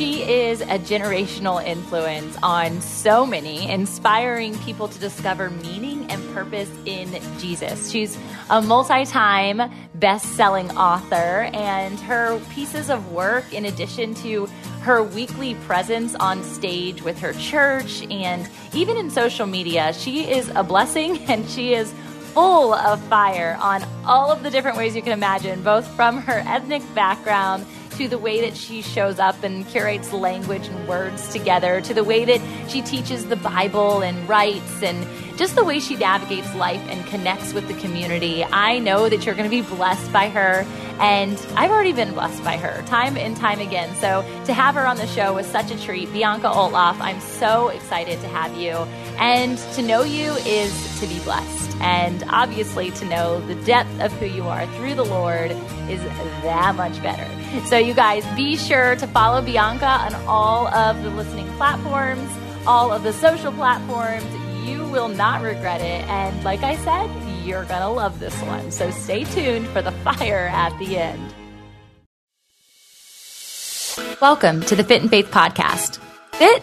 She is a generational influence on so many, inspiring people to discover meaning and purpose in Jesus. She's a multi time best selling author, and her pieces of work, in addition to her weekly presence on stage with her church and even in social media, she is a blessing and she is full of fire on all of the different ways you can imagine, both from her ethnic background to the way that she shows up and curates language and words together, to the way that she teaches the Bible and writes, and just the way she navigates life and connects with the community. I know that you're going to be blessed by her, and I've already been blessed by her time and time again. So to have her on the show was such a treat. Bianca Olthoff, I'm so excited to have you. And to know you is to be blessed. And obviously, to know the depth of who you are through the Lord is that much better. So, you guys, be sure to follow Bianca on all of the listening platforms, all of the social platforms. You will not regret it. And like I said, you're going to love this one. So, stay tuned for the fire at the end. Welcome to the Fit in Faith Podcast. FIT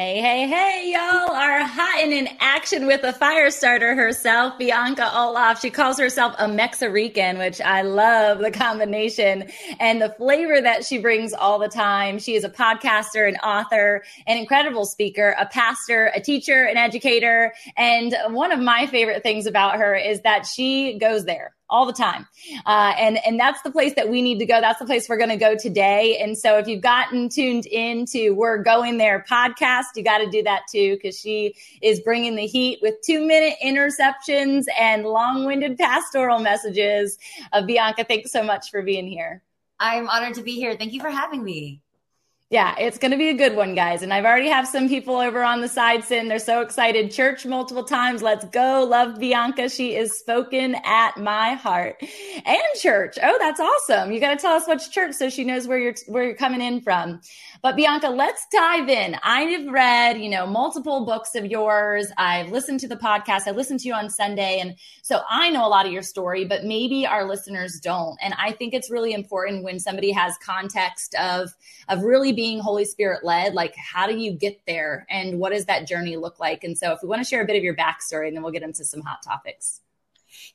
Hey, hey, hey, y'all are hot and in action with a fire starter herself, Bianca Olthoff. She calls herself a MexiRican, which I love the combination and the flavor that she brings all the time. She is a podcaster, an author, an incredible speaker, a pastor, a teacher, an educator. And one of my favorite things about her is that she goes there all the time. Uh, and, and that's the place that we need to go. That's the place we're going to go today. And so if you've gotten tuned into We're Going There podcast, you got to do that too, because she is bringing the heat with two minute interceptions and long winded pastoral messages. Uh, Bianca, thanks so much for being here. I'm honored to be here. Thank you for having me. Yeah, it's going to be a good one, guys. And I've already have some people over on the side sitting. They're so excited. Church multiple times. Let's go. Love Bianca. She is spoken at my heart. And church. Oh, that's awesome. You got to tell us which church so she knows where you're where you're coming in from. But Bianca, let's dive in. I've read, you know, multiple books of yours. I've listened to the podcast. I listened to you on Sunday. And so I know a lot of your story, but maybe our listeners don't. And I think it's really important when somebody has context of, of really being Holy Spirit led, like how do you get there and what does that journey look like? And so if we want to share a bit of your backstory, and then we'll get into some hot topics.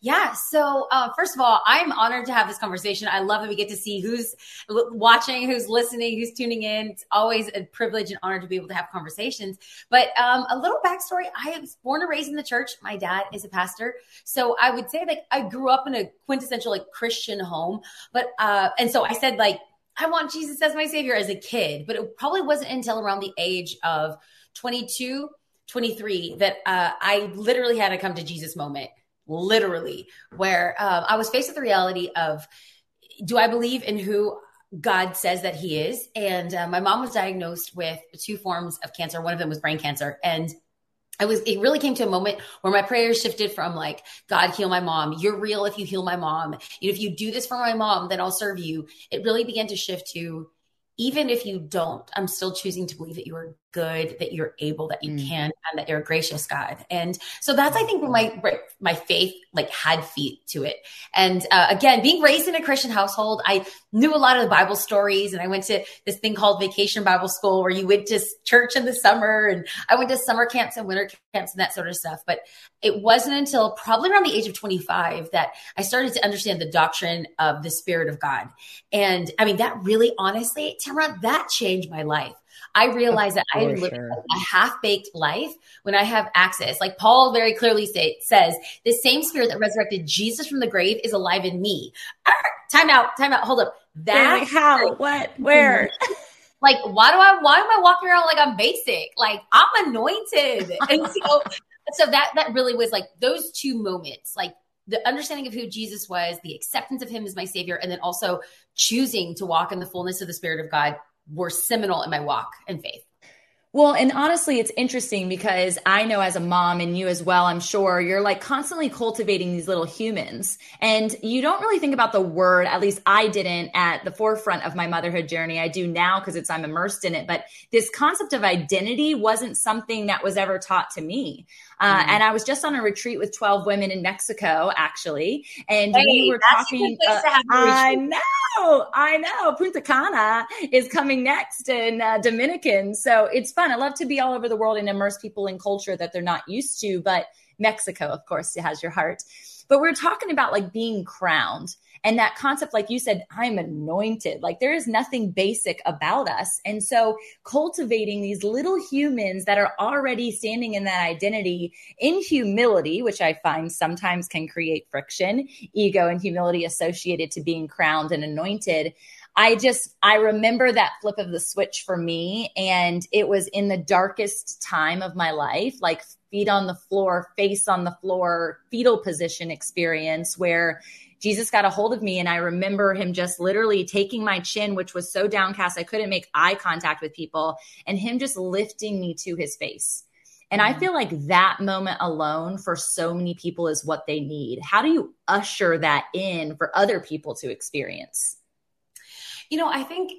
Yeah. So, uh, first of all, I'm honored to have this conversation. I love that we get to see who's watching, who's listening, who's tuning in. It's always a privilege and honor to be able to have conversations. But um, a little backstory I was born and raised in the church. My dad is a pastor. So, I would say like I grew up in a quintessential like Christian home. But, uh, and so I said, like, I want Jesus as my savior as a kid. But it probably wasn't until around the age of 22, 23 that uh, I literally had to come to Jesus moment literally, where um, I was faced with the reality of do I believe in who God says that He is? And uh, my mom was diagnosed with two forms of cancer. One of them was brain cancer. And I was, it really came to a moment where my prayers shifted from like, God, heal my mom. You're real if you heal my mom. if you do this for my mom, then I'll serve you. It really began to shift to, even if you don't, I'm still choosing to believe that you are good, that you're able, that you mm. can, and that you're a gracious God. And so that's, I think, where my my faith like had feet to it. And uh, again, being raised in a Christian household, I knew a lot of the Bible stories, and I went to this thing called Vacation Bible School, where you went to church in the summer, and I went to summer camps and winter camps and that sort of stuff. But it wasn't until probably around the age of 25 that I started to understand the doctrine of the Spirit of God. And I mean, that really, honestly, Tamra, that changed my life I realize that I had lived sure. a half baked life when I have access. Like Paul very clearly say, says, the same spirit that resurrected Jesus from the grave is alive in me. Time out, time out, hold up. That like how, what, where? Like, why do I, why am I walking around like I'm basic? Like I'm anointed. and so, so that, that really was like those two moments, like the understanding of who Jesus was, the acceptance of him as my savior, and then also choosing to walk in the fullness of the Spirit of God were seminal in my walk and faith. Well, and honestly, it's interesting because I know as a mom and you as well, I'm sure you're like constantly cultivating these little humans and you don't really think about the word. At least I didn't at the forefront of my motherhood journey. I do now because it's, I'm immersed in it. But this concept of identity wasn't something that was ever taught to me. Uh, mm-hmm. And I was just on a retreat with 12 women in Mexico, actually. And hey, we were talking. Uh, I know, I know. Punta Cana is coming next in uh, Dominican. So it's fun. I love to be all over the world and immerse people in culture that they're not used to. But Mexico, of course, has your heart. But we're talking about like being crowned and that concept, like you said, I'm anointed. Like there is nothing basic about us. And so cultivating these little humans that are already standing in that identity in humility, which I find sometimes can create friction, ego and humility associated to being crowned and anointed. I just, I remember that flip of the switch for me. And it was in the darkest time of my life, like feet on the floor, face on the floor, fetal position experience where Jesus got a hold of me and I remember him just literally taking my chin, which was so downcast I couldn't make eye contact with people, and him just lifting me to his face. And I mm. feel like that moment alone for so many people is what they need. How do you usher that in for other people to experience? You know, I think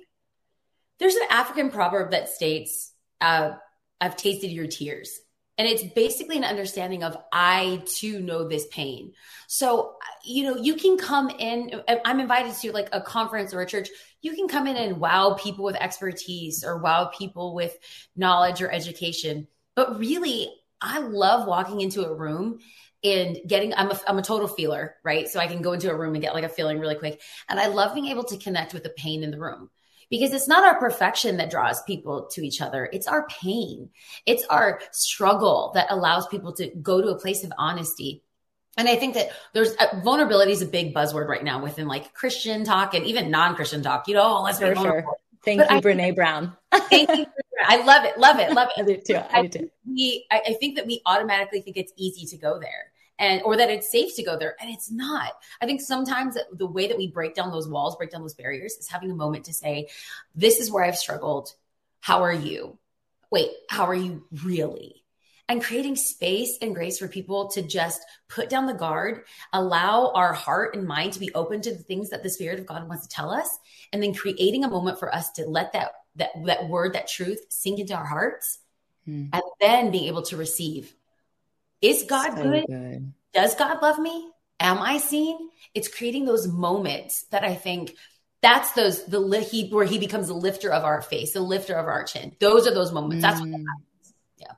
there's an African proverb that states, uh, I've tasted your tears. And it's basically an understanding of I too know this pain. So, you know, you can come in, I'm invited to like a conference or a church. You can come in and wow people with expertise or wow people with knowledge or education. But really, I love walking into a room and getting I'm a, I'm a total feeler right so i can go into a room and get like a feeling really quick and i love being able to connect with the pain in the room because it's not our perfection that draws people to each other. It's our pain. It's our struggle that allows people to go to a place of honesty. And I think that there's uh, vulnerability is a big buzzword right now within like Christian talk and even non-Christian talk. You know, let's be vulnerable. Sure. Thank but you, I, Brene Brown. thank you. I love it. Love it. Love it. I do too. I, do too. We, I, I think that we automatically think it's easy to go there and or that it's safe to go there and it's not. I think sometimes the way that we break down those walls break down those barriers is having a moment to say this is where i've struggled. How are you? Wait how are you really? And creating space and grace for people to just put down the guard, allow our heart and mind to be open to the things that the Spirit of God wants to tell us, and then creating a moment for us to let that that that word, that truth, sink into our hearts, hmm. and then being able to receive is God so good? good? Does God love me? Am I seen? It's creating those moments that I think that's those the he where he becomes the lifter of our face, the lifter of our chin. Those are those moments. That's what mm. Yeah.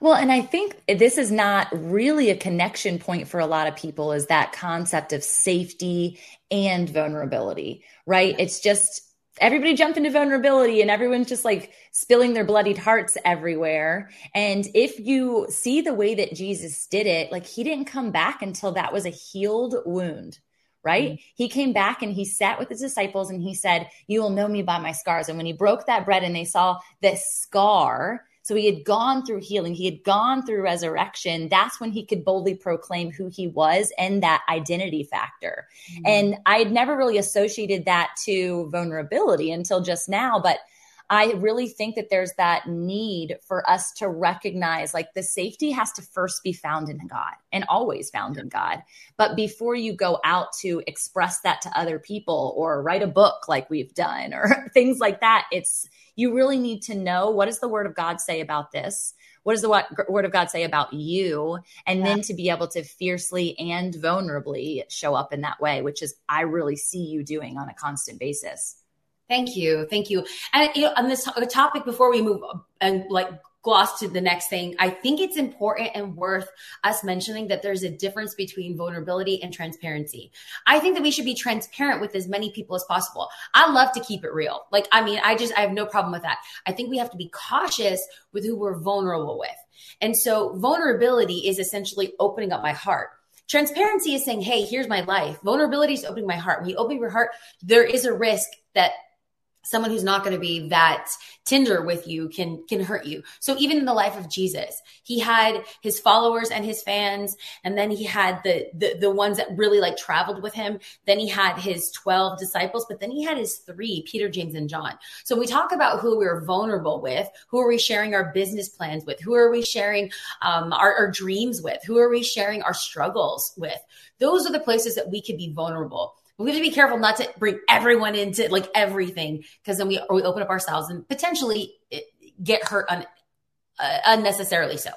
Well, and I think this is not really a connection point for a lot of people is that concept of safety and vulnerability, right? It's just everybody jumped into vulnerability and everyone's just like spilling their bloodied hearts everywhere. And if you see the way that Jesus did it, like he didn't come back until that was a healed wound. Right? Mm-hmm. He came back and he sat with his disciples and he said, You will know me by my scars. And when he broke that bread and they saw the scar, so he had gone through healing, he had gone through resurrection. That's when he could boldly proclaim who he was and that identity factor. Mm-hmm. And I had never really associated that to vulnerability until just now, but I really think that there's that need for us to recognize like the safety has to first be found in God and always found in God. But before you go out to express that to other people or write a book like we've done or things like that, it's you really need to know what does the word of God say about this? What does the word of God say about you? And yeah. then to be able to fiercely and vulnerably show up in that way, which is I really see you doing on a constant basis. Thank you. Thank you. And you know, on this topic before we move and like gloss to the next thing, I think it's important and worth us mentioning that there's a difference between vulnerability and transparency. I think that we should be transparent with as many people as possible. I love to keep it real. Like, I mean, I just, I have no problem with that. I think we have to be cautious with who we're vulnerable with. And so vulnerability is essentially opening up my heart. Transparency is saying, Hey, here's my life. Vulnerability is opening my heart. When you open your heart, there is a risk that someone who's not going to be that tender with you can can hurt you. So even in the life of jesus he had his followers and his fans and then he had the the, the ones that really like traveled with him. Then he had his 12 disciples but then he had his three peter james and john. So we talk about who we're vulnerable with who are we sharing our business plans with who are we sharing um, our, our dreams with who are we sharing our struggles with? Those are the places that we could be vulnerable we have to be careful not to bring everyone into like everything because then we, we open up ourselves and potentially get hurt un, uh, unnecessarily so.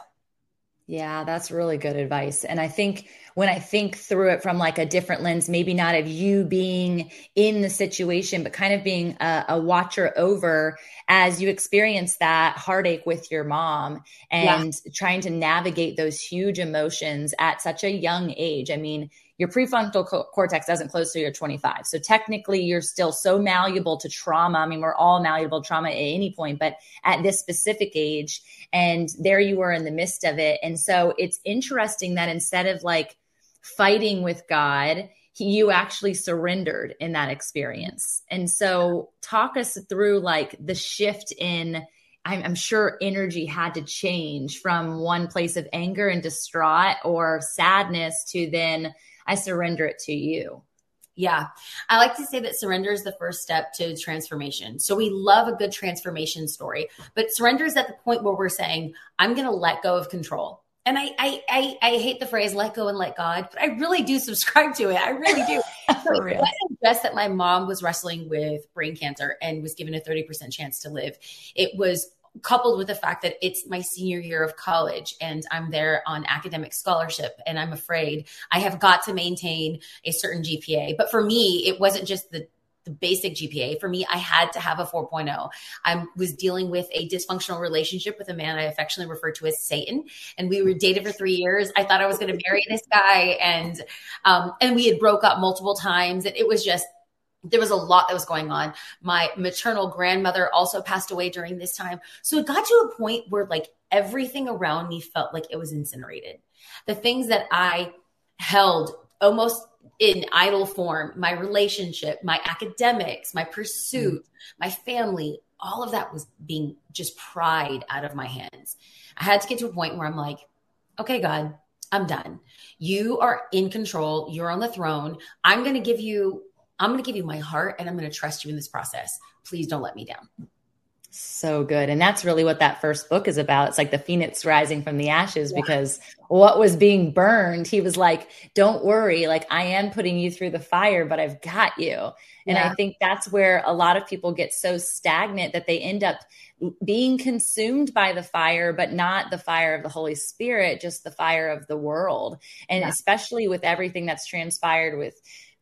Yeah, that's really good advice. And I think when I think through it from like a different lens, maybe not of you being in the situation, but kind of being a, a watcher over as you experience that heartache with your mom and yeah. trying to navigate those huge emotions at such a young age. I mean, your prefrontal co- cortex doesn't close till you're 25. So technically, you're still so malleable to trauma. I mean, we're all malleable to trauma at any point, but at this specific age, and there you were in the midst of it. And so it's interesting that instead of like fighting with God, you actually surrendered in that experience. And so, talk us through like the shift in. I'm, I'm, sure energy had to change from one place of anger and distraught or sadness to then I surrender it to you. Yeah. I like to say that surrender is the first step to transformation. So we love a good transformation story, but surrender is at the point where we're saying, I'm going to let go of control. And I, I, I, I, hate the phrase let go and let God, but I really do subscribe to it. I really do. it wasn't just that my mom was wrestling with brain cancer and was given a 30% chance to live. It was coupled with the fact that it's my senior year of college and I'm there on academic scholarship and I'm afraid I have got to maintain a certain GPA. But for me, it wasn't just the the basic GPA. For me, I had to have a 4.0. I was dealing with a dysfunctional relationship with a man I affectionately refer to as Satan, and we were dated for three years. I thought I was going to marry this guy, and um, and we had broke up multiple times, and it was just there was a lot that was going on. My maternal grandmother also passed away during this time. So it got to a point where like everything around me felt like it was incinerated. The things that I held almost in idle form, my relationship, my academics, my pursuit, mm. my family, all of that was being just pried out of my hands. I had to get to a point where I'm like, okay, God, I'm done. You are in control. You're on the throne. I'm going to give you I'm going to give you my heart and I'm going to trust you in this process. Please don't let me down. So good. And that's really what that first book is about. It's like the phoenix rising from the ashes yeah. because what was being burned, he was like, don't worry. Like, I am putting you through the fire, but I've got you. And yeah. I think that's where a lot of people get so stagnant that they end up being consumed by the fire, but not the fire of the Holy Spirit, just the fire of the world. And yeah. especially with everything that's transpired with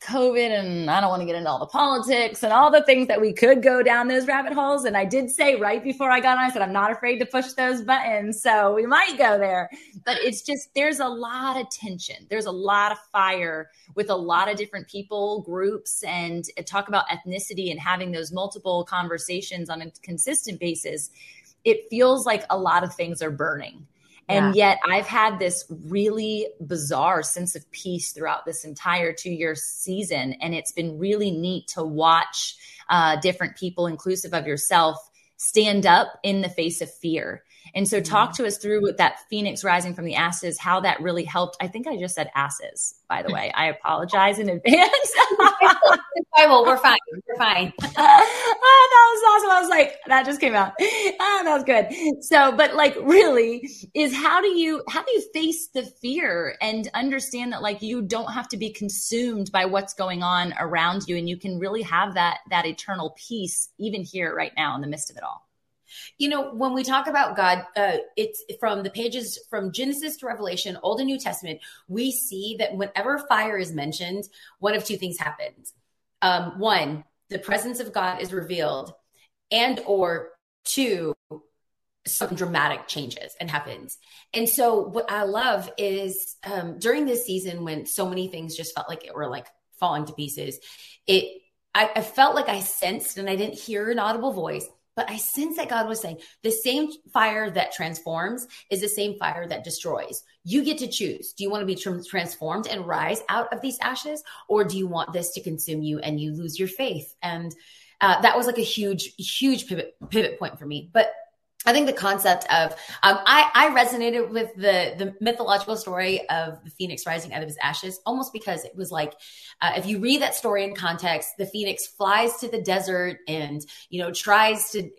COVID and I don't want to get into all the politics and all the things that we could go down those rabbit holes. And I did say right before I got on, I said, I'm not afraid to push those buttons. So we might go there. But it's just, there's a lot of tension. There's a lot of fire with a lot of different people, groups, and talk about ethnicity and having those multiple conversations on a consistent basis. It feels like a lot of things are burning and yeah. yet I've had this really bizarre sense of peace throughout this entire two year season. And it's been really neat to watch uh, different people, inclusive of yourself, stand up in the face of fear and so, talk to us through with that phoenix rising from the ashes, how that really helped. I think I just said asses, by the way. I apologize in advance. Bible, we're fine. We're fine. oh, that was awesome. I was like, that just came out. Oh, that was good. So, but like, really, is how do you how do you face the fear and understand that like you don't have to be consumed by what's going on around you, and you can really have that that eternal peace even here right now in the midst of it all. You know, when we talk about God, uh, it's from the pages from Genesis to Revelation, Old and New Testament, we see that whenever fire is mentioned, one of two things happens. Um, one, the presence of God is revealed, and or two, some dramatic changes and happens. And so what I love is um, during this season when so many things just felt like it were like falling to pieces, it I, I felt like I sensed and I didn't hear an audible voice, but I sense that God was saying the same fire that transforms is the same fire that destroys. You get to choose. Do you want to be transformed and rise out of these ashes, or do you want this to consume you and you lose your faith? And uh, that was like a huge, huge pivot pivot point for me. But I think the concept of um, I, I resonated with the the mythological story of the phoenix rising out of his ashes almost because it was like uh, if you read that story in context, the phoenix flies to the desert and you know tries to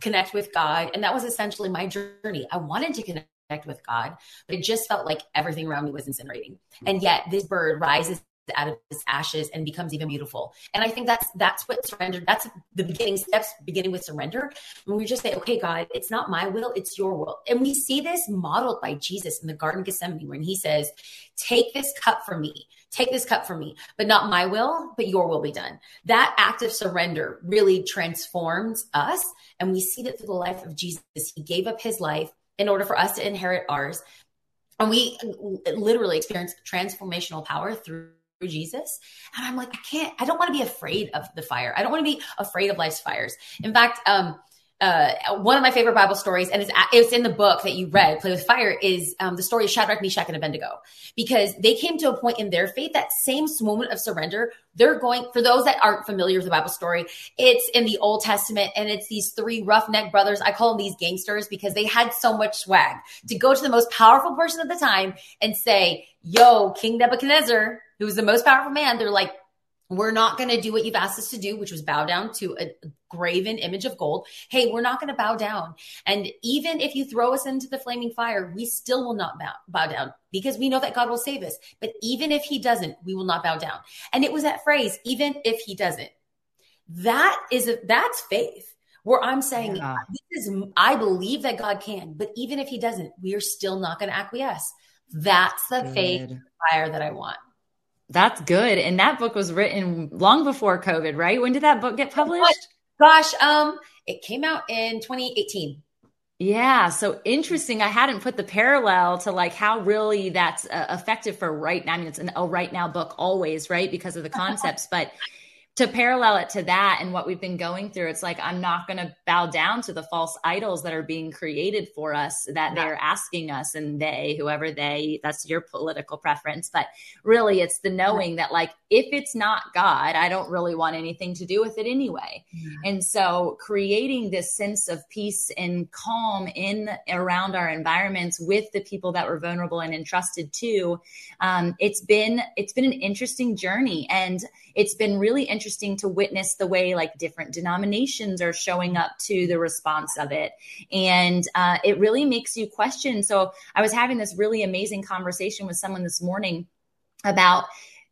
connect with God, and that was essentially my journey. I wanted to connect with God, but it just felt like everything around me was incinerating, and yet this bird rises out of his ashes and becomes even beautiful. And I think that's that's what surrender. That's the beginning steps, beginning with surrender. When we just say, "Okay, God, it's not my will, it's your will," and we see this modeled by Jesus in the Garden of Gethsemane, when He says, "Take this cup from me." Take this cup from me, but not my will, but your will be done. That act of surrender really transforms us. And we see that through the life of Jesus. He gave up his life in order for us to inherit ours. And we literally experience transformational power through Jesus. And I'm like, I can't, I don't want to be afraid of the fire. I don't want to be afraid of life's fires. In fact, um, uh, one of my favorite Bible stories, and it's, it's in the book that you read, Play with Fire, is um, the story of Shadrach, Meshach, and Abednego. Because they came to a point in their faith, that same moment of surrender, they're going, for those that aren't familiar with the Bible story, it's in the Old Testament, and it's these three roughneck brothers. I call them these gangsters because they had so much swag to go to the most powerful person at the time and say, Yo, King Nebuchadnezzar, who was the most powerful man, they're like, we're not going to do what you've asked us to do, which was bow down to a graven image of gold. Hey, we're not going to bow down. And even if you throw us into the flaming fire, we still will not bow, bow down because we know that God will save us. But even if he doesn't, we will not bow down. And it was that phrase, even if he doesn't. That is a, that's faith where I'm saying, yeah. this is, I believe that God can, but even if he doesn't, we are still not going to acquiesce. That's the Good. faith fire that I want. That's good. And that book was written long before COVID, right? When did that book get published? Gosh, um, it came out in 2018. Yeah, so interesting. I hadn't put the parallel to like how really that's uh, effective for right now. I mean, it's an, a right now book always, right? Because of the concepts, but to parallel it to that and what we've been going through, it's like I'm not going to bow down to the false idols that are being created for us that they're asking us and they, whoever they, that's your political preference. But really, it's the knowing that, like, if it's not God, I don't really want anything to do with it anyway. And so, creating this sense of peace and calm in around our environments with the people that we're vulnerable and entrusted to, um, it's been it's been an interesting journey, and it's been really interesting interesting to witness the way like different denominations are showing up to the response of it. And uh, it really makes you question. So I was having this really amazing conversation with someone this morning about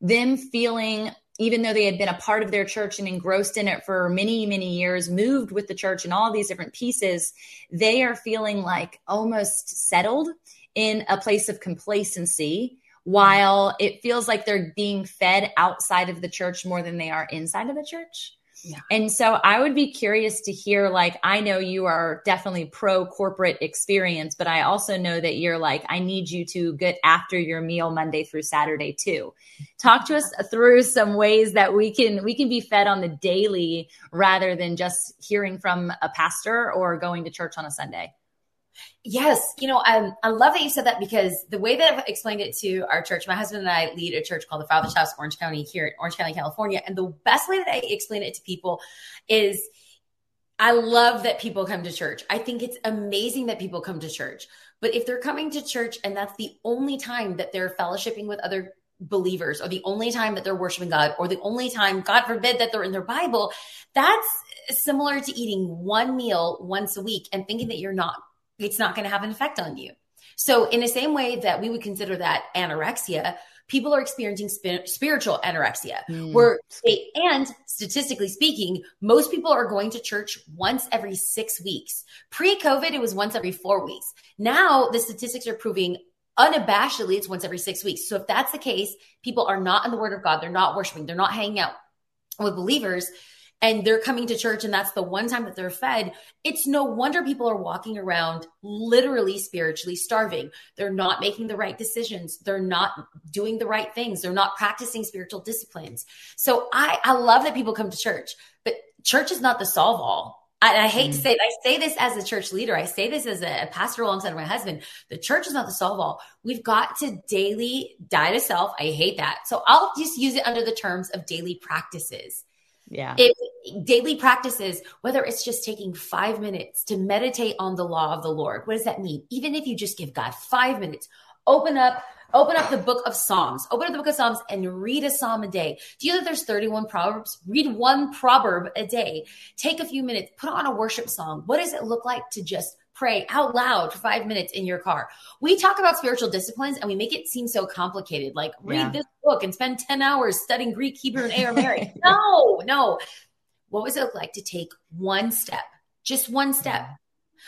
them feeling even though they had been a part of their church and engrossed in it for many, many years, moved with the church and all these different pieces, they are feeling like almost settled in a place of complacency while it feels like they're being fed outside of the church more than they are inside of the church. Yeah. And so I would be curious to hear like I know you are definitely pro corporate experience, but I also know that you're like I need you to get after your meal Monday through Saturday too. Talk to us through some ways that we can we can be fed on the daily rather than just hearing from a pastor or going to church on a Sunday. Yes, you know, I, I love that you said that because the way that I've explained it to our church, my husband and I lead a church called the Father's House, Orange County, here in Orange County, California. And the best way that I explain it to people is I love that people come to church. I think it's amazing that people come to church. But if they're coming to church and that's the only time that they're fellowshipping with other believers or the only time that they're worshiping God or the only time, God forbid, that they're in their Bible, that's similar to eating one meal once a week and thinking that you're not it's not going to have an effect on you. So, in the same way that we would consider that anorexia, people are experiencing sp- spiritual anorexia, mm. where they, and statistically speaking, most people are going to church once every six weeks. Pre COVID, it was once every four weeks. Now, the statistics are proving unabashedly it's once every six weeks. So, if that's the case, people are not in the Word of God, they're not worshiping, they're not hanging out with believers and they're coming to church and that's the one time that they're fed, it's no wonder people are walking around literally spiritually starving. They're not making the right decisions. They're not doing the right things. They're not practicing spiritual disciplines. So I, I love that people come to church, but church is not the solve all. I, I hate mm. to say it. I say this as a church leader. I say this as a, a pastor alongside my husband. The church is not the solve all. We've got to daily die to self. I hate that. So I'll just use it under the terms of daily practices. Yeah. If daily practices, whether it's just taking five minutes to meditate on the law of the Lord, what does that mean? Even if you just give God five minutes, open up Open up the book of Psalms. Open up the book of Psalms and read a psalm a day. Do you know that there's 31 proverbs? Read one proverb a day. Take a few minutes, put on a worship song. What does it look like to just pray out loud for five minutes in your car? We talk about spiritual disciplines and we make it seem so complicated. Like read yeah. this book and spend 10 hours studying Greek, Hebrew, and Aramaic. no, no. What was it like to take one step? Just one step.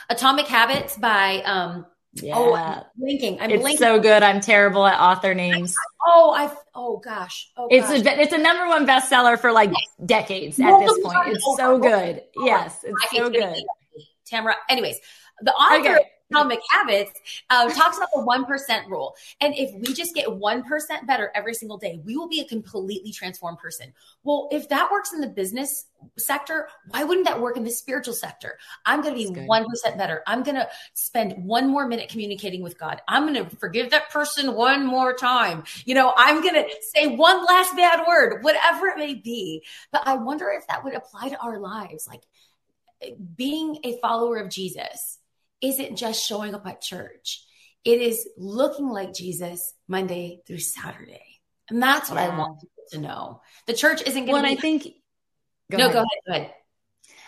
Atomic Habits by um, yeah. Oh, I'm blinking. I'm it's blinking. so good. I'm terrible at author names. Oh, I. Oh gosh. Oh, it's a it's a number one bestseller for like yes. decades at this point. It's so good. Yes, it's so good. Tamra. Anyways, the author okay. Atomic Habits uh, talks about the 1% rule. And if we just get 1% better every single day, we will be a completely transformed person. Well, if that works in the business sector, why wouldn't that work in the spiritual sector? I'm going to be 1% better. I'm going to spend one more minute communicating with God. I'm going to forgive that person one more time. You know, I'm going to say one last bad word, whatever it may be. But I wonder if that would apply to our lives. Like being a follower of Jesus isn't just showing up at church. It is looking like Jesus Monday through Saturday. And that's what yeah. I want people to know. The church isn't going to well, I think go No, ahead. go ahead. Go ahead.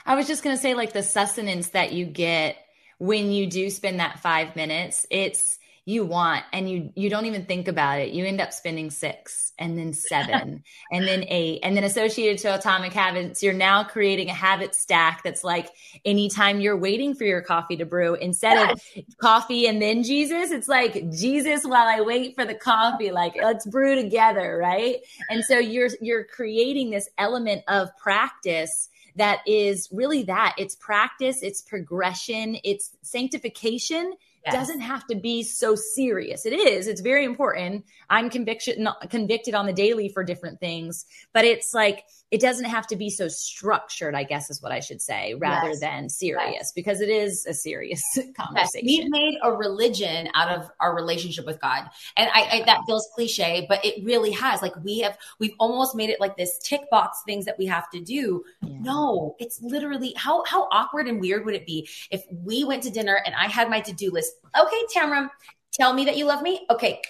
I was just going to say like the sustenance that you get when you do spend that 5 minutes, it's you want and you you don't even think about it. You end up spending six and then seven and then eight and then associated to atomic habits you're now creating a habit stack that's like anytime you're waiting for your coffee to brew instead of coffee and then jesus it's like jesus while i wait for the coffee like let's brew together right? And so you're you're creating this element of practice that is really that. It's practice it's progression it's sanctification yes. doesn't have to be so serious. It is. It's very important. I'm conviction convicted on the daily for different things, but it's like it doesn't have to be so structured, I guess is what I should say, rather yes. than serious, yes. because it is a serious conversation. Yes. We've made a religion out of our relationship with God. And I, I, that feels cliche, but it really has. Like we have, we've almost made it like this tick box things that we have to do. Yeah. No, it's literally how, how awkward and weird would it be if we went to dinner and I had my to-do list. Okay, Tamra, tell me that you love me. Okay.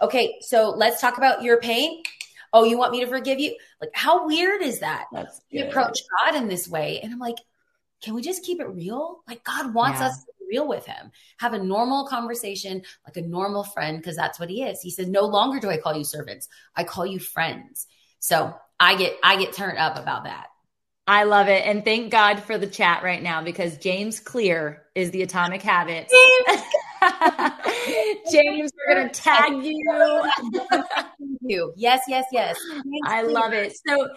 Okay. So let's talk about your pain oh, you want me to forgive you? Like, how weird is that? We approach God in this way. And I'm like, can we just keep it real? Like, God wants yeah. us to be real with Him, have a normal conversation, like a normal friend, because that's what He is. He says, no longer do I call you servants, I call you friends. So I get, I get turned up about that. I love it. And thank God for the chat right now because James Clear is the atomic habit. James, we're going to tag you. you. Yes, yes, yes. I love it. So,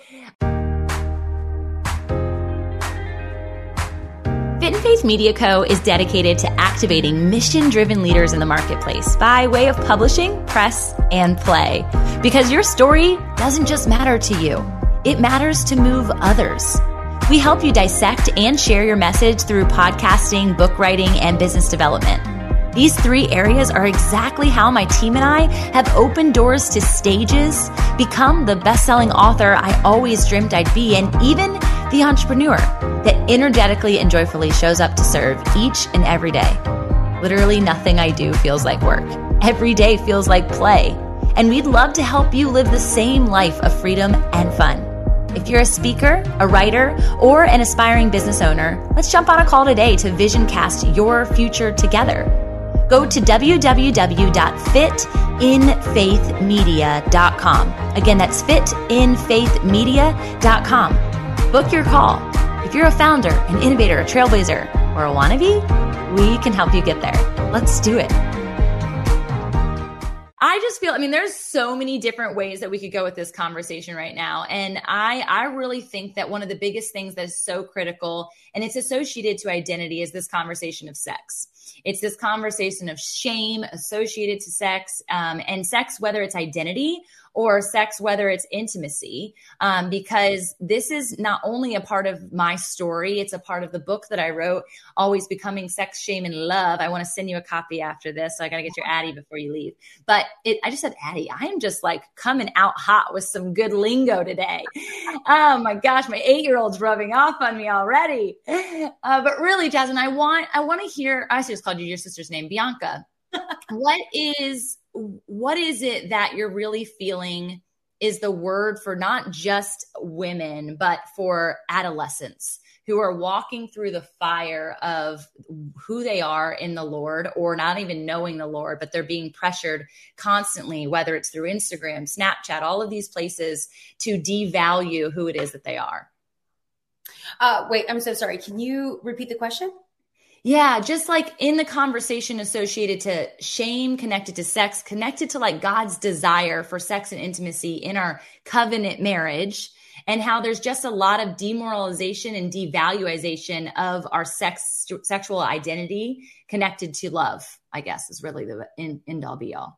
Fit in Faith Media Co. is dedicated to activating mission driven leaders in the marketplace by way of publishing, press, and play. Because your story doesn't just matter to you, it matters to move others. We help you dissect and share your message through podcasting, book writing, and business development. These three areas are exactly how my team and I have opened doors to stages, become the best selling author I always dreamed I'd be, and even the entrepreneur that energetically and joyfully shows up to serve each and every day. Literally nothing I do feels like work. Every day feels like play. And we'd love to help you live the same life of freedom and fun. If you're a speaker, a writer, or an aspiring business owner, let's jump on a call today to vision cast your future together go to www.fitinfaithmedia.com. Again, that's fitinfaithmedia.com. Book your call. If you're a founder, an innovator, a trailblazer, or a wannabe, we can help you get there. Let's do it. I just feel, I mean, there's so many different ways that we could go with this conversation right now. And I, I really think that one of the biggest things that is so critical and it's associated to identity is this conversation of sex. It's this conversation of shame associated to sex um, and sex, whether it's identity or sex, whether it's intimacy, um, because this is not only a part of my story, it's a part of the book that I wrote, Always Becoming Sex, Shame, and Love. I want to send you a copy after this. So I got to get your Addie before you leave. But it, I just said, Addie, I am just like coming out hot with some good lingo today. Oh my gosh, my eight year old's rubbing off on me already. Uh, but really, Jasmine, I want, I want to hear, I just called you your sister's name, Bianca. what is what is it that you're really feeling is the word for not just women, but for adolescents who are walking through the fire of who they are in the Lord or not even knowing the Lord, but they're being pressured constantly, whether it's through Instagram, Snapchat, all of these places to devalue who it is that they are. Uh, wait, I'm so sorry. Can you repeat the question? Yeah, just like in the conversation associated to shame, connected to sex, connected to like God's desire for sex and intimacy in our covenant marriage, and how there's just a lot of demoralization and devaluation of our sex sexual identity connected to love. I guess is really the end, end all be all.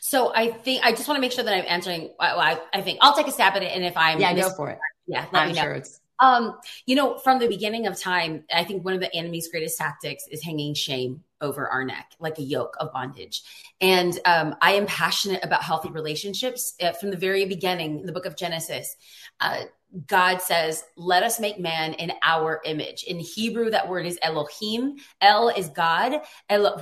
So I think I just want to make sure that I'm answering. I, I think I'll take a stab at it, and if I'm yeah, go for it. Yeah, I'm sure it's um, you know, from the beginning of time, I think one of the enemy's greatest tactics is hanging shame over our neck, like a yoke of bondage. And um, I am passionate about healthy relationships uh, from the very beginning. The book of Genesis, uh, God says, "Let us make man in our image." In Hebrew, that word is Elohim. El is God,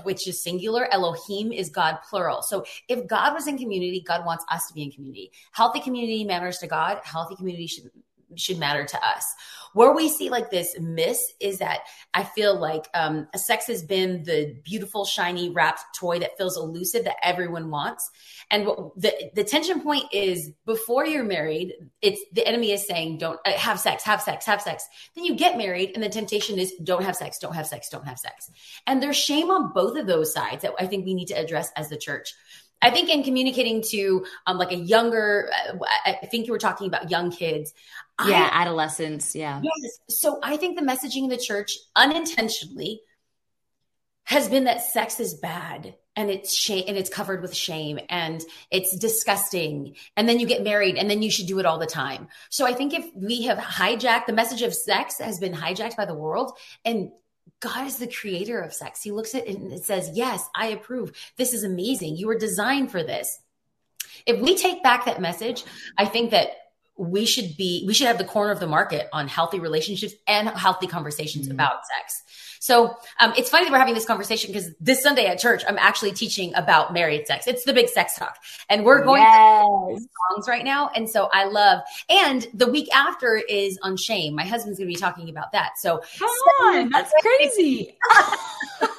which is singular. Elohim is God, plural. So, if God was in community, God wants us to be in community. Healthy community matters to God. Healthy community should should matter to us. Where we see like this miss is that I feel like um, sex has been the beautiful, shiny, wrapped toy that feels elusive that everyone wants. And what the, the tension point is before you're married, it's the enemy is saying, don't uh, have sex, have sex, have sex. Then you get married, and the temptation is, don't have sex, don't have sex, don't have sex. And there's shame on both of those sides that I think we need to address as the church. I think in communicating to um, like a younger, uh, I think you were talking about young kids. Yeah, I, adolescents. Yeah. Yes. So I think the messaging in the church unintentionally has been that sex is bad and it's shame and it's covered with shame and it's disgusting and then you get married and then you should do it all the time so i think if we have hijacked the message of sex has been hijacked by the world and God is the creator of sex. He looks at it and it says, Yes, I approve. This is amazing. You were designed for this. If we take back that message, I think that we should be, we should have the corner of the market on healthy relationships and healthy conversations mm-hmm. about sex. So um, it's funny that we're having this conversation because this Sunday at church, I'm actually teaching about married sex. It's the big sex talk, and we're going yes. songs right now. And so I love. And the week after is on shame. My husband's going to be talking about that. So come on, that's crazy.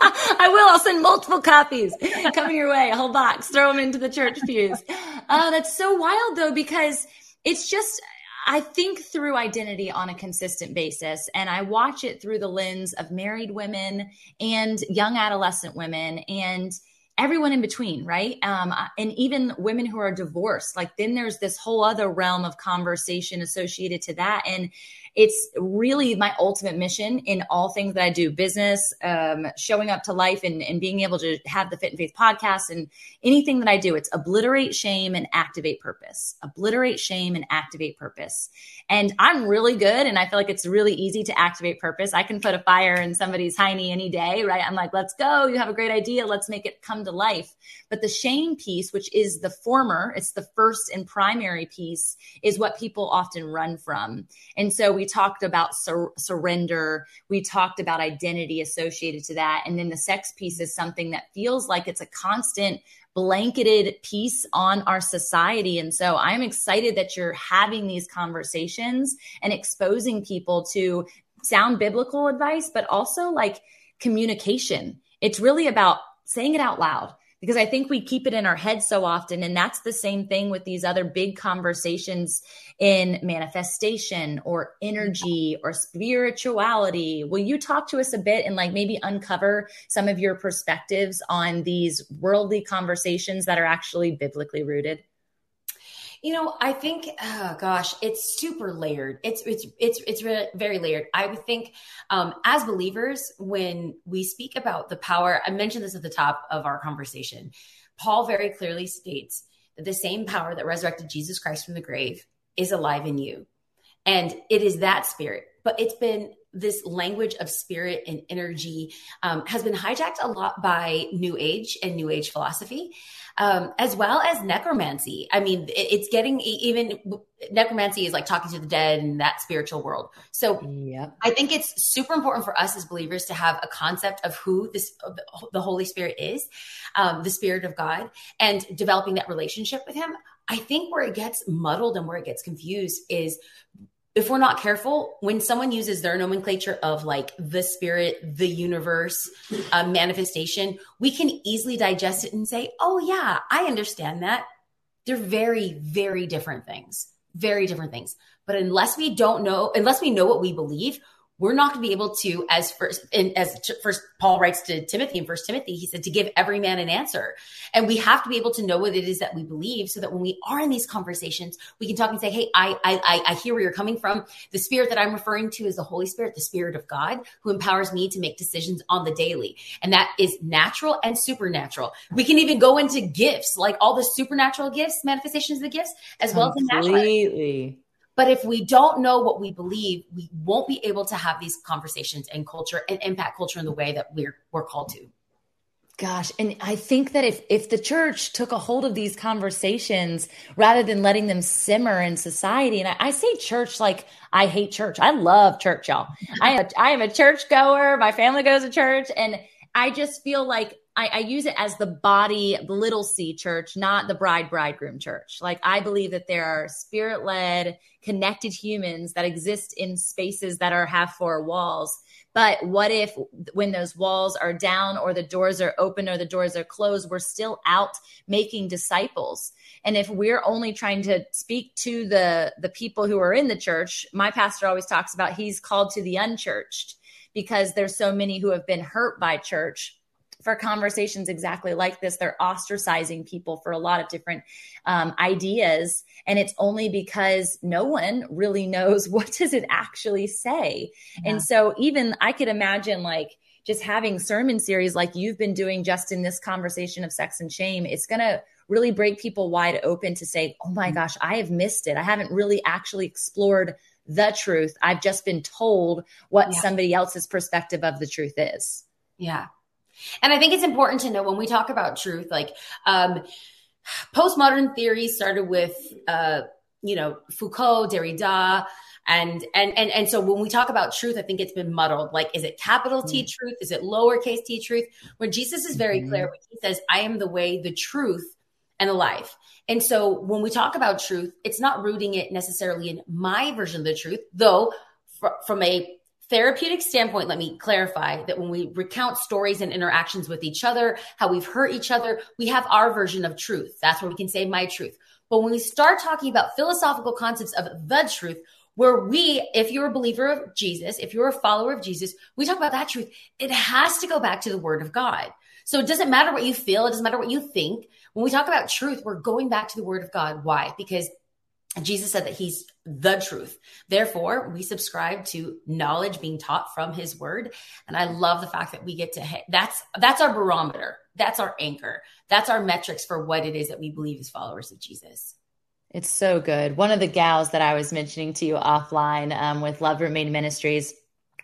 I will. I'll send multiple copies coming your way. A whole box. Throw them into the church pews. Oh, that's so wild though because it's just I think through identity on a consistent basis, and I watch it through the lens of married women and young adolescent women and everyone in between, right? Um, and even women who are divorced. Like, then there's this whole other realm of conversation associated to that. And it's really my ultimate mission in all things that I do business, um, showing up to life, and, and being able to have the Fit in Faith podcast and anything that I do. It's obliterate shame and activate purpose. Obliterate shame and activate purpose. And I'm really good. And I feel like it's really easy to activate purpose. I can put a fire in somebody's hiney any day, right? I'm like, let's go. You have a great idea. Let's make it come to life. But the shame piece, which is the former, it's the first and primary piece, is what people often run from. And so we talked about sur- surrender. We talked about identity associated to that. And then the sex piece is something that feels like it's a constant blanketed piece on our society. And so I'm excited that you're having these conversations and exposing people to sound biblical advice, but also like communication. It's really about saying it out loud because I think we keep it in our head so often. And that's the same thing with these other big conversations in manifestation or energy or spirituality. Will you talk to us a bit and like maybe uncover some of your perspectives on these worldly conversations that are actually biblically rooted? You know, I think, oh gosh, it's super layered. It's it's it's it's re- very layered. I would think, um, as believers, when we speak about the power, I mentioned this at the top of our conversation. Paul very clearly states that the same power that resurrected Jesus Christ from the grave is alive in you, and it is that spirit. But it's been this language of spirit and energy um, has been hijacked a lot by New Age and New Age philosophy um, as well as necromancy. I mean, it, it's getting even necromancy is like talking to the dead in that spiritual world. So yep. I think it's super important for us as believers to have a concept of who this the Holy Spirit is, um, the Spirit of God, and developing that relationship with Him. I think where it gets muddled and where it gets confused is if we're not careful, when someone uses their nomenclature of like the spirit, the universe, manifestation, we can easily digest it and say, oh, yeah, I understand that. They're very, very different things, very different things. But unless we don't know, unless we know what we believe, we're not going to be able to as first as first paul writes to timothy in first timothy he said to give every man an answer. And we have to be able to know what it is that we believe so that when we are in these conversations we can talk and say hey i i i hear where you're coming from. The spirit that i'm referring to is the holy spirit the spirit of god who empowers me to make decisions on the daily. And that is natural and supernatural. We can even go into gifts like all the supernatural gifts manifestations of the gifts as well as the natural but if we don't know what we believe, we won't be able to have these conversations and culture and impact culture in the way that we're we're called to. Gosh, and I think that if if the church took a hold of these conversations rather than letting them simmer in society, and I, I say church like I hate church. I love church, y'all. I am, I am a church goer. My family goes to church, and I just feel like I, I, use it as the body, the little c church, not the bride bridegroom church. Like I believe that there are spirit led, connected humans that exist in spaces that are have four walls. But what if when those walls are down or the doors are open or the doors are closed, we're still out making disciples? And if we're only trying to speak to the the people who are in the church, my pastor always talks about he's called to the unchurched because there's so many who have been hurt by church for conversations exactly like this. They're ostracizing people for a lot of different um, ideas. And it's only because no one really knows what does it actually say. Yeah. And so even I could imagine like, just having sermon series like you've been doing just in this conversation of sex and shame, it's going to really break people wide open to say, oh my mm-hmm. gosh, I have missed it. I haven't really actually explored the truth. I've just been told what yeah. somebody else's perspective of the truth is. Yeah. And I think it's important to know when we talk about truth, like um, postmodern theory started with, uh, you know, Foucault, Derrida, and and and and so when we talk about truth, I think it's been muddled. Like, is it capital T mm. truth? Is it lowercase t truth? When Jesus is very mm-hmm. clear when he says, "I am the way, the truth, and the life." And so when we talk about truth, it's not rooting it necessarily in my version of the truth, though. Fr- from a therapeutic standpoint, let me clarify that when we recount stories and interactions with each other, how we've hurt each other, we have our version of truth. That's where we can say my truth. But when we start talking about philosophical concepts of the truth, where we, if you're a believer of Jesus, if you're a follower of Jesus, we talk about that truth. It has to go back to the word of God. So it doesn't matter what you feel. It doesn't matter what you think. When we talk about truth, we're going back to the word of God. Why? Because Jesus said that he's the truth. Therefore, we subscribe to knowledge being taught from his word. And I love the fact that we get to hit that's that's our barometer. That's our anchor. That's our metrics for what it is that we believe as followers of Jesus. It's so good. One of the gals that I was mentioning to you offline um, with Love Remain Ministries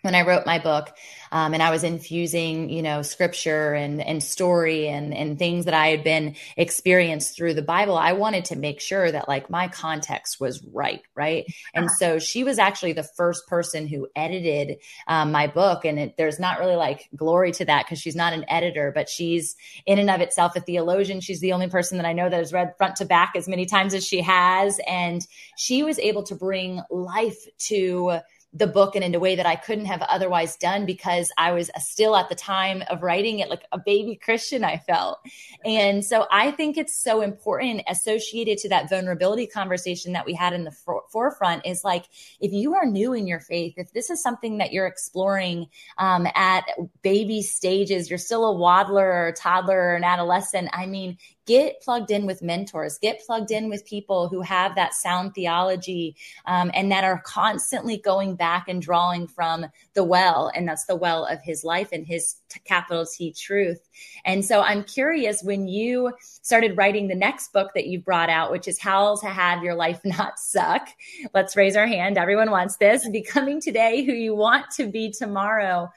when I wrote my book, um, and I was infusing, you know, scripture and and story and and things that I had been experienced through the Bible, I wanted to make sure that like my context was right, right. And so she was actually the first person who edited um, my book, and it, there's not really like glory to that because she's not an editor, but she's in and of itself a theologian. She's the only person that I know that has read front to back as many times as she has, and she was able to bring life to the book and in a way that I couldn't have otherwise done because I was still at the time of writing it like a baby Christian, I felt. And so I think it's so important associated to that vulnerability conversation that we had in the for- forefront is like, if you are new in your faith, if this is something that you're exploring um, at baby stages, you're still a waddler or a toddler or an adolescent, I mean, get plugged in with mentors, get plugged in with people who have that sound theology um, and that are constantly going back and drawing from the well. And that's the well of his life and his t- capital T truth. And so I'm curious when you started writing the next book that you brought out, which is How to Have Your Life Not Suck. Let's raise our hand. Everyone wants this. Becoming today who you want to be tomorrow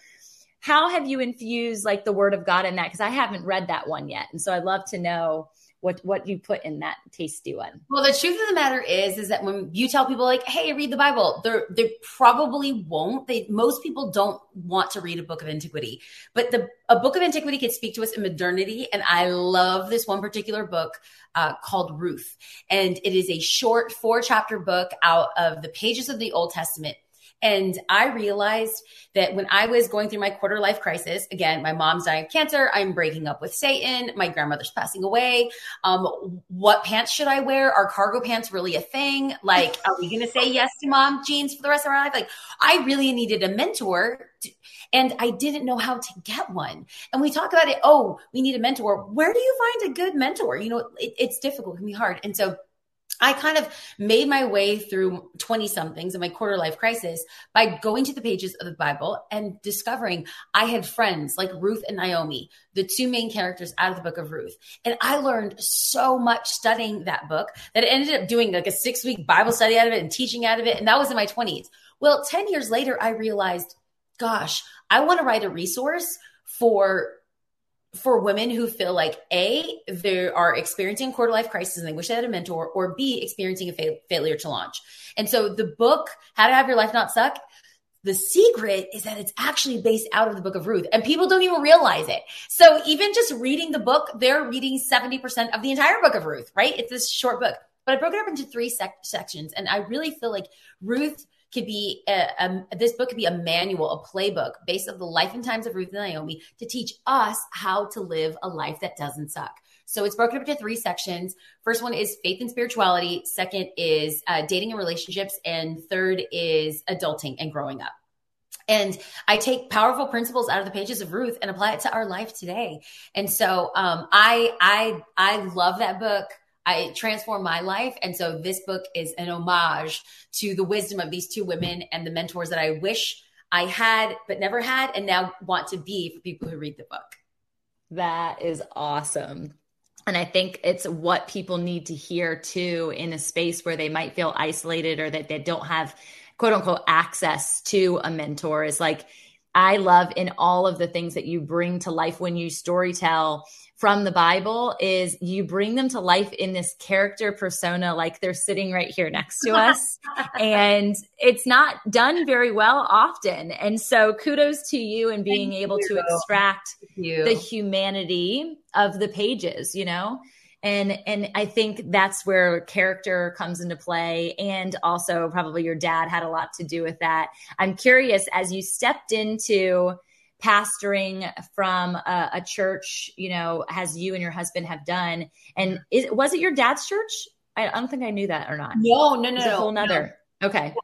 how have you infused like the word of God in that? Because I haven't read that one yet. And so I'd love to know what what you put in that tasty one. Well, the truth of the matter is, is that when you tell people like, "Hey, read the Bible," they they probably won't. They most people don't want to read a book of antiquity, but the a book of antiquity can speak to us in modernity. And I love this one particular book uh, called Ruth, and it is a short four chapter book out of the pages of the Old Testament and I realized that when I was going through my quarter life crisis, again, my mom's dying of cancer, I'm breaking up with Satan, my grandmother's passing away. Um, what pants should I wear? Are cargo pants really a thing? Like, are we going to say yes to mom jeans for the rest of our life? Like, I really needed a mentor. To, and I didn't know how to get one. And we talk about it. Oh, we need a mentor. Where do you find a good mentor? You know, it, it's difficult, it can be hard. And so I kind of made my way through 20 somethings in my quarter life crisis by going to the pages of the Bible and discovering I had friends like Ruth and Naomi, the two main characters out of the book of Ruth. And I learned so much studying that book that I ended up doing like a six week Bible study out of it and teaching out of it. And that was in my 20s. Well, 10 years later, I realized, gosh, I want to write a resource for for women who feel like A, they are experiencing quarter life crisis and they wish they had a mentor, or B, experiencing a fa- failure to launch. And so the book, How to Have Your Life Not Suck, the secret is that it's actually based out of the book of Ruth and people don't even realize it. So even just reading the book, they're reading 70% of the entire book of Ruth, right? It's this short book, but I broke it up into three sec- sections. And I really feel like Ruth could be a, a, this book could be a manual, a playbook based on the life and times of Ruth and Naomi to teach us how to live a life that doesn't suck. So it's broken up into three sections. First one is faith and spirituality. Second is uh, dating and relationships, and third is adulting and growing up. And I take powerful principles out of the pages of Ruth and apply it to our life today. And so um, I I I love that book. I transformed my life. And so this book is an homage to the wisdom of these two women and the mentors that I wish I had, but never had, and now want to be for people who read the book. That is awesome. And I think it's what people need to hear too in a space where they might feel isolated or that they don't have quote unquote access to a mentor is like, I love in all of the things that you bring to life when you storytell from the Bible is you bring them to life in this character persona, like they're sitting right here next to us. and it's not done very well often. And so kudos to you and being Thank able you. to extract the humanity of the pages, you know? And and I think that's where character comes into play and also probably your dad had a lot to do with that. I'm curious as you stepped into pastoring from a, a, church, you know, as you and your husband have done. And is, was it your dad's church? I, I don't think I knew that or not. No, no, no, it's a whole nother. No. Okay.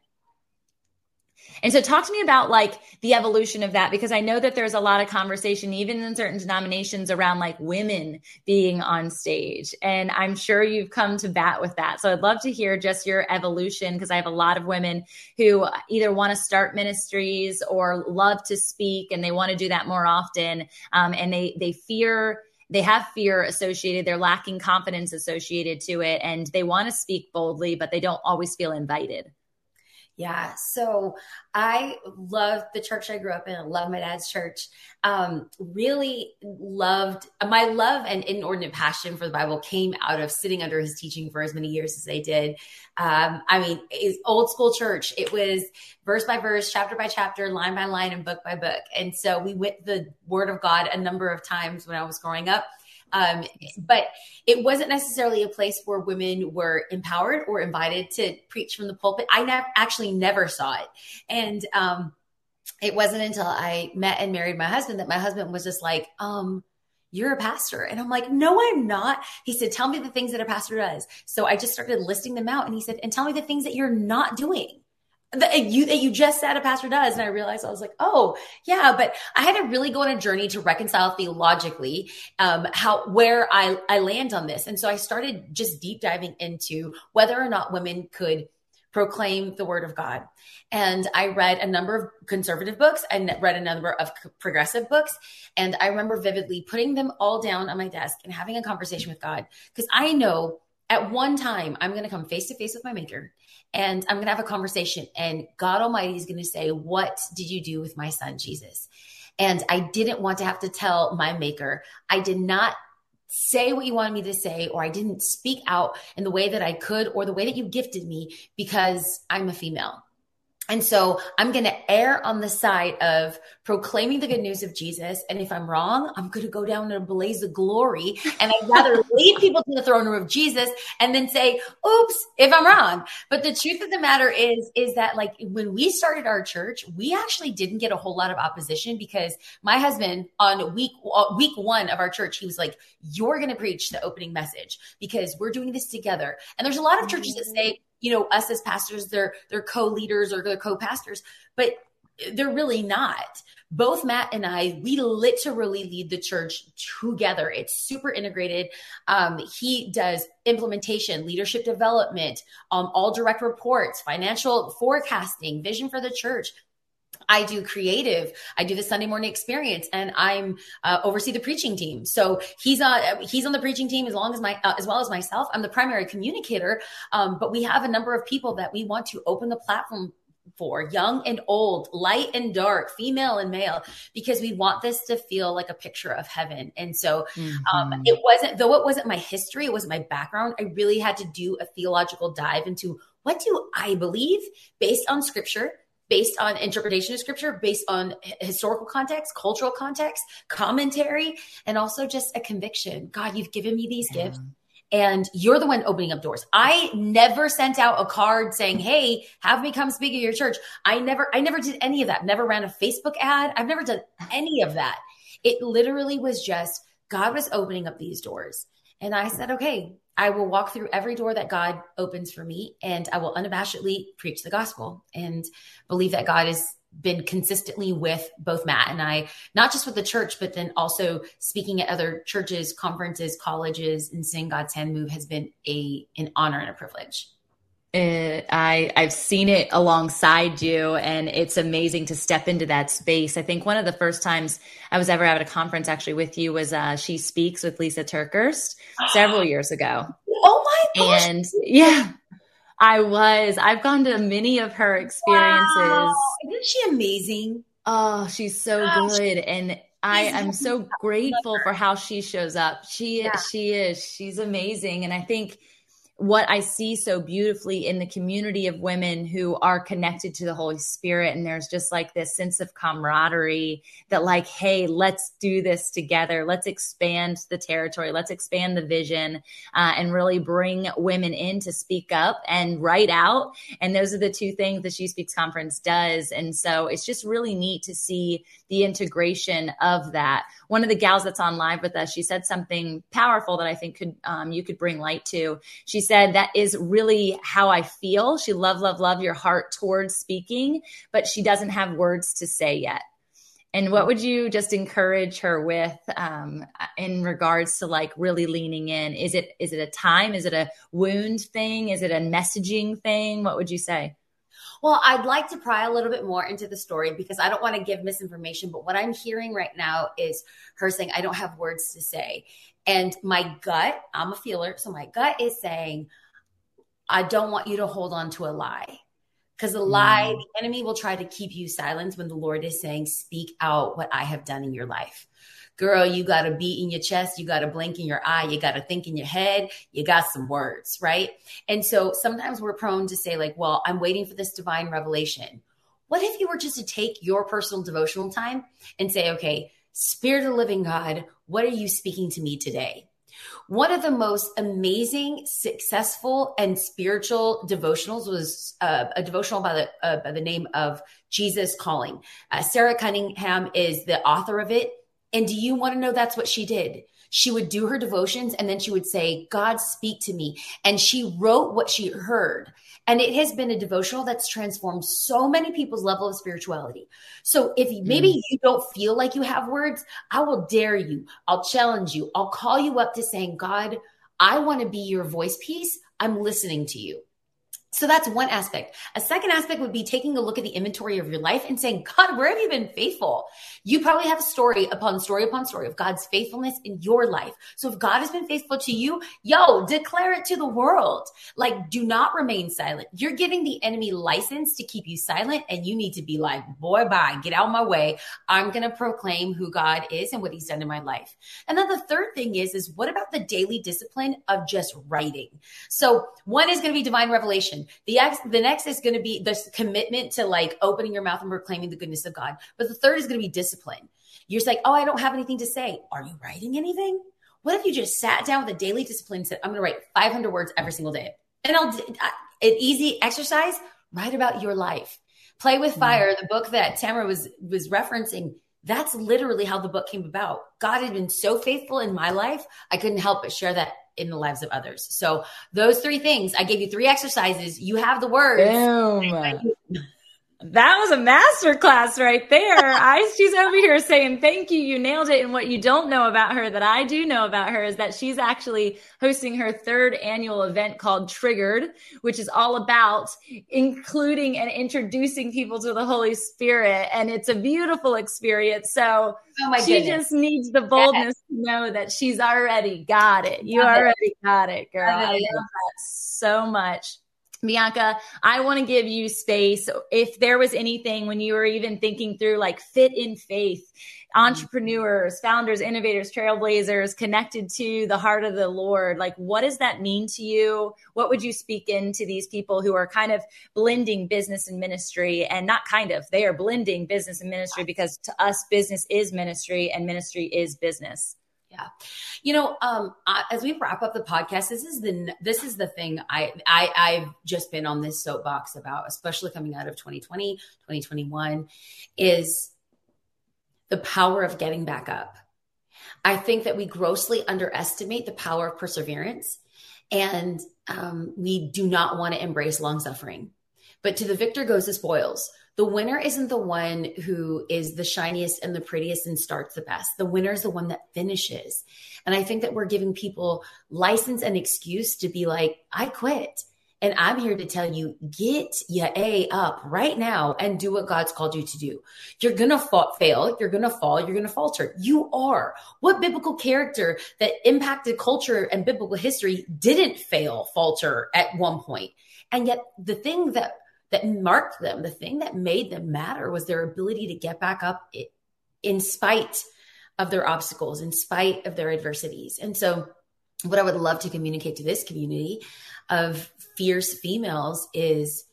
And so talk to me about like the evolution of that because I know that there's a lot of conversation even in certain denominations around like women being on stage. And I'm sure you've come to bat with that. So I'd love to hear just your evolution because I have a lot of women who either want to start ministries or love to speak and they want to do that more often. Um, and they they fear they have fear associated they're lacking confidence associated to it and they want to speak boldly but they don't always feel invited yeah. So I love the church I grew up in. I love my dad's church. Um, really loved my love and inordinate passion for the Bible came out of sitting under his teaching for as many years as I did. Um, I mean, it's old school church. It was verse by verse, chapter by chapter, line by line, and book by book. And so we went the word of God a number of times when I was growing up. Um, but it wasn't necessarily a place where women were empowered or invited to preach from the pulpit. I ne- actually never saw it. And um, it wasn't until I met and married my husband that my husband was just like, um, you're a pastor. And I'm like, no, I'm not. He said, tell me the things that a pastor does. So I just started listing them out. And he said, and tell me the things that you're not doing that you that you just said a pastor does. And i realized i was like oh yeah but i had to really go on a journey to reconcile theologically um, how where i i land on this. And so i started just deep diving into whether or not women could proclaim the word of god. And i read a number of conservative books and read a number of progressive books. And i remember vividly putting them all down on my desk and having a conversation with god. Because i know at one time i'm going to come face to face with my maker and I'm going to have a conversation. And God Almighty is going to say, What did you do with my son, Jesus? And I didn't want to have to tell my maker. I did not say what you wanted me to say, or I didn't speak out in the way that I could, or the way that you gifted me because I'm a female. And so I'm going to err on the side of proclaiming the good news of Jesus. And if I'm wrong, I'm going to go down in a blaze of glory. And I'd rather lead people to the throne room of Jesus and then say, oops, if I'm wrong. But the truth of the matter is, is that like when we started our church, we actually didn't get a whole lot of opposition because my husband on week, uh, week one of our church, he was like, you're going to preach the opening message because we're doing this together. And there's a lot of churches that say, you know, us as pastors, they're they're co-leaders or they're co-pastors, but they're really not. Both Matt and I, we literally lead the church together. It's super integrated. Um, he does implementation, leadership development, um, all direct reports, financial forecasting, vision for the church. I do creative. I do the Sunday morning experience, and I'm uh, oversee the preaching team. So he's on he's on the preaching team as long as my uh, as well as myself. I'm the primary communicator, um, but we have a number of people that we want to open the platform for young and old, light and dark, female and male, because we want this to feel like a picture of heaven. And so um, mm-hmm. um, it wasn't, though it wasn't my history, it wasn't my background. I really had to do a theological dive into what do I believe based on scripture based on interpretation of scripture, based on historical context, cultural context, commentary, and also just a conviction. God, you've given me these yeah. gifts and you're the one opening up doors. I never sent out a card saying, "Hey, have me come speak at your church." I never I never did any of that. Never ran a Facebook ad. I've never done any of that. It literally was just God was opening up these doors. And I said, "Okay, I will walk through every door that God opens for me and I will unabashedly preach the gospel and believe that God has been consistently with both Matt and I, not just with the church, but then also speaking at other churches, conferences, colleges, and seeing God's hand move has been a an honor and a privilege. It, I I've seen it alongside you, and it's amazing to step into that space. I think one of the first times I was ever at a conference actually with you was uh, She Speaks with Lysa TerKeurst several years ago. Oh my gosh! And yeah, I was. I've gone to many of her experiences. Wow. Isn't she amazing? Oh, she's so good, and I am so grateful for how she shows up. She yeah. she is. She's amazing, and I think what I see so beautifully in the community of women who are connected to the Holy Spirit. And there's just like this sense of camaraderie that, like, hey, let's do this together. Let's expand the territory. Let's expand the vision uh, and really bring women in to speak up and write out. And those are the two things the She Speaks conference does. And so it's just really neat to see the integration of that. One of the gals that's on live with us, she said something powerful that I think could um, you could bring light to. She said that is really how I feel. She love, love, love your heart towards speaking, but she doesn't have words to say yet. And what would you just encourage her with um, in regards to like really leaning in? Is it is it a time? Is it a wound thing? Is it a messaging thing? What would you say? Well, I'd like to pry a little bit more into the story because I don't want to give misinformation. But what I'm hearing right now is her saying, I don't have words to say. And my gut, I'm a feeler. So my gut is saying, I don't want you to hold on to a lie. Because the lie, mm. the enemy will try to keep you silent when the Lord is saying, Speak out what I have done in your life girl, you got to beat in your chest, you got to blink in your eye, you got to think in your head, you got some words, right? And so sometimes we're prone to say, like, well, I'm waiting for this divine revelation. What if you were just to take your personal devotional time and say, okay, Spirit of the living God, What are you speaking to me today? One of the most amazing, successful, and spiritual devotionals was uh, a devotional by the uh, by the name of Jesus Calling. Uh, Sarah Cunningham is the author of it. And do you want to know that's what she did? She would do her devotions and then she would say, God, speak to me. And she wrote what she heard. And it has been a devotional that's transformed so many people's level of spirituality. So if maybe mm. you don't feel like you have words, I will dare you. I'll challenge you. I'll call you up to saying, God, I want to be your voice piece. I'm listening to you. So that's one aspect. A second aspect would be taking a look at the inventory of your life and saying, God, where have you been faithful? You probably have a story upon story upon story of God's faithfulness in your life. So if God has been faithful to you, yo, declare it to the world. Like, do not remain silent. You're giving the enemy license to keep you silent, and you need to be like, boy, bye, get out of my way. I'm going to proclaim who God is and what he's done in my life. And then the third thing is, is what about the daily discipline of just writing? So one is going to be divine revelation. The ex, the next is going to be this commitment to like opening your mouth and proclaiming the goodness of God. But the third is going to be discipline. You're like, oh, I don't have anything to say. Are you writing anything? What if you just sat down with a daily discipline and said, I'm going to write 500 words every single day? And I'll, an easy exercise, write about your life. Play with mm-hmm. Fire, the book that Tamra was, was referencing. That's literally how the book came about. God had been so faithful in my life. I couldn't help but share that in the lives of others. So those three things, I gave you three exercises. You have the words. That was a master class right there. I she's over here saying thank you. You nailed it. And what you don't know about her that I do know about her is that she's actually hosting her third annual event called Triggered, which is all about including and introducing people to the Holy Spirit. And it's a beautiful experience. So oh she goodness. just needs the boldness yes. to know that she's already got it. You already it. got it, girl. I love that so much. Bianca, I want to give you space. If there was anything when you were even thinking through like fit in faith, entrepreneurs, founders, innovators, trailblazers connected to the heart of the Lord, like what does that mean to you? What would you speak into these people who are kind of blending business and ministry and not kind of, they are blending business and ministry because to us, business is ministry and ministry is business. Yeah. You know, um, I, as we wrap up the podcast, this is the this is the thing I, I I've just been on this soapbox about, especially coming out of 2020, 2021, is the power of getting back up. I think that we grossly underestimate the power of perseverance, and um, we do not want to embrace long suffering. But to the victor goes the spoils the winner isn't the one who is the shiniest and the prettiest and starts the best. The winner is the one that finishes. And I think that we're giving people license and excuse to be like, I quit. And I'm here to tell you, get your A up right now and do what God's called you to do. You're going to fa- fail. You're going to fall. You're going to falter. You are. What biblical character that impacted culture and biblical history didn't fail, falter at one point? And yet the thing that that marked them, the thing that made them matter was their ability to get back up in spite of their obstacles, in spite of their adversities. And so, what I would love to communicate to this community of fierce females is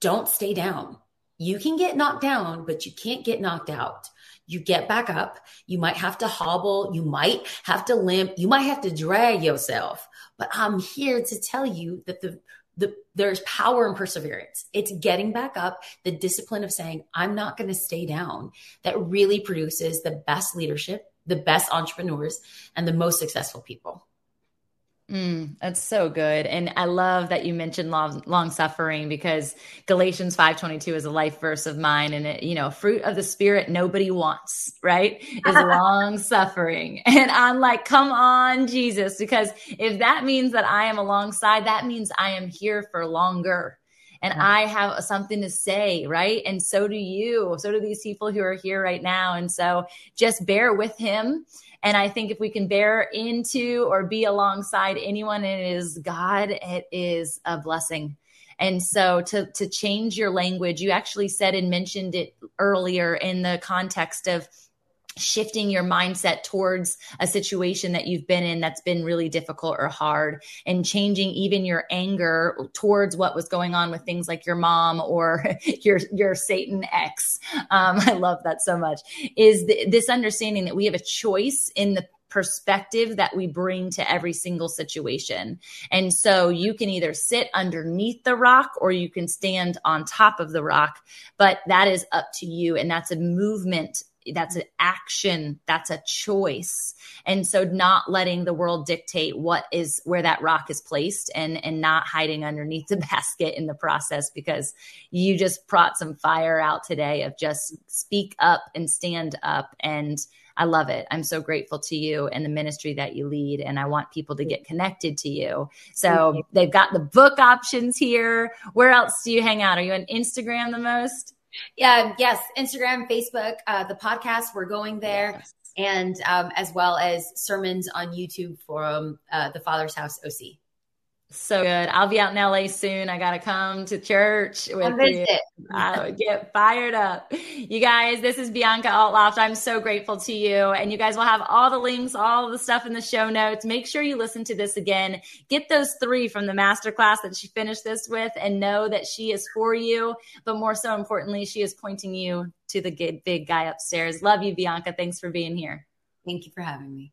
don't stay down. You can get knocked down, but you can't get knocked out. You get back up. You might have to hobble. You might have to limp. You might have to drag yourself. But I'm here to tell you that the the, there's power in perseverance. It's getting back up, the discipline of saying, I'm not going to stay down, that really produces the best leadership, the best entrepreneurs, and the most successful people. Mm, that's so good. And I love that you mentioned long, long suffering because Galatians 5:22 is a life verse of mine and it, you know, fruit of the spirit nobody wants, right? Is long suffering. And I'm like, "Come on, Jesus," because if that means that I am alongside, that means I am here for longer. And yeah. I have something to say, right? And so do you. So do these people who are here right now. And so just bear with him and I think if we can bear into or be alongside anyone, it is God, it is a blessing. And so to to change your language, you actually said and mentioned it earlier in the context of shifting your mindset towards a situation that you've been in that's been really difficult or hard and changing even your anger towards what was going on with things like your mom or your your satan ex um, i love that so much is th- this understanding that we have a choice in the perspective that we bring to every single situation. And so you can either sit underneath the rock or you can stand on top of the rock, but that is up to you. And that's a movement that's an action that's a choice and so not letting the world dictate what is where that rock is placed and and not hiding underneath the basket in the process because you just brought some fire out today of just speak up and stand up and I love it. I'm so grateful to you and the ministry that you lead. And I want people to get connected to you. So they've got the book options here. Where else do you hang out? Are you on Instagram the most? Yeah, yes, Instagram, Facebook, uh, the podcast, we're going there. Yes. And um, as well as sermons on YouTube from uh, the Father's House OC. So good. I'll be out in LA soon. I got to come to church with you. I get fired up. You guys, this is Bianca Olthoff. I'm so grateful to you. And you guys will have all the links, all the stuff in the show notes. Make sure you listen to this again. Get those three from the masterclass that she finished this with and know that she is for you. But more so importantly, she is pointing you to the big guy upstairs. Love you, Bianca. Thanks for being here. Thank you for having me.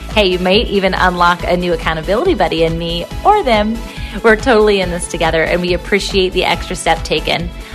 Hey, you might even unlock a new accountability buddy in me or them we're totally in this together and we appreciate the extra step taken.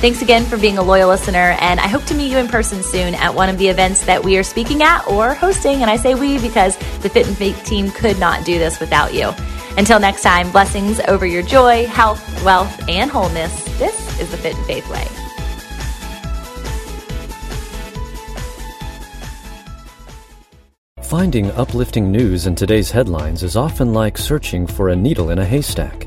Thanks again for being a loyal listener, and I hope to meet you in person soon at one of the events that we are speaking at or hosting. And I say we because the Fit in Faith team could not do this without you. Until next time, blessings over your joy, health, wealth, and wholeness. This is the Fit in Faith Way. Finding uplifting news in today's headlines is often like searching for a needle in a haystack.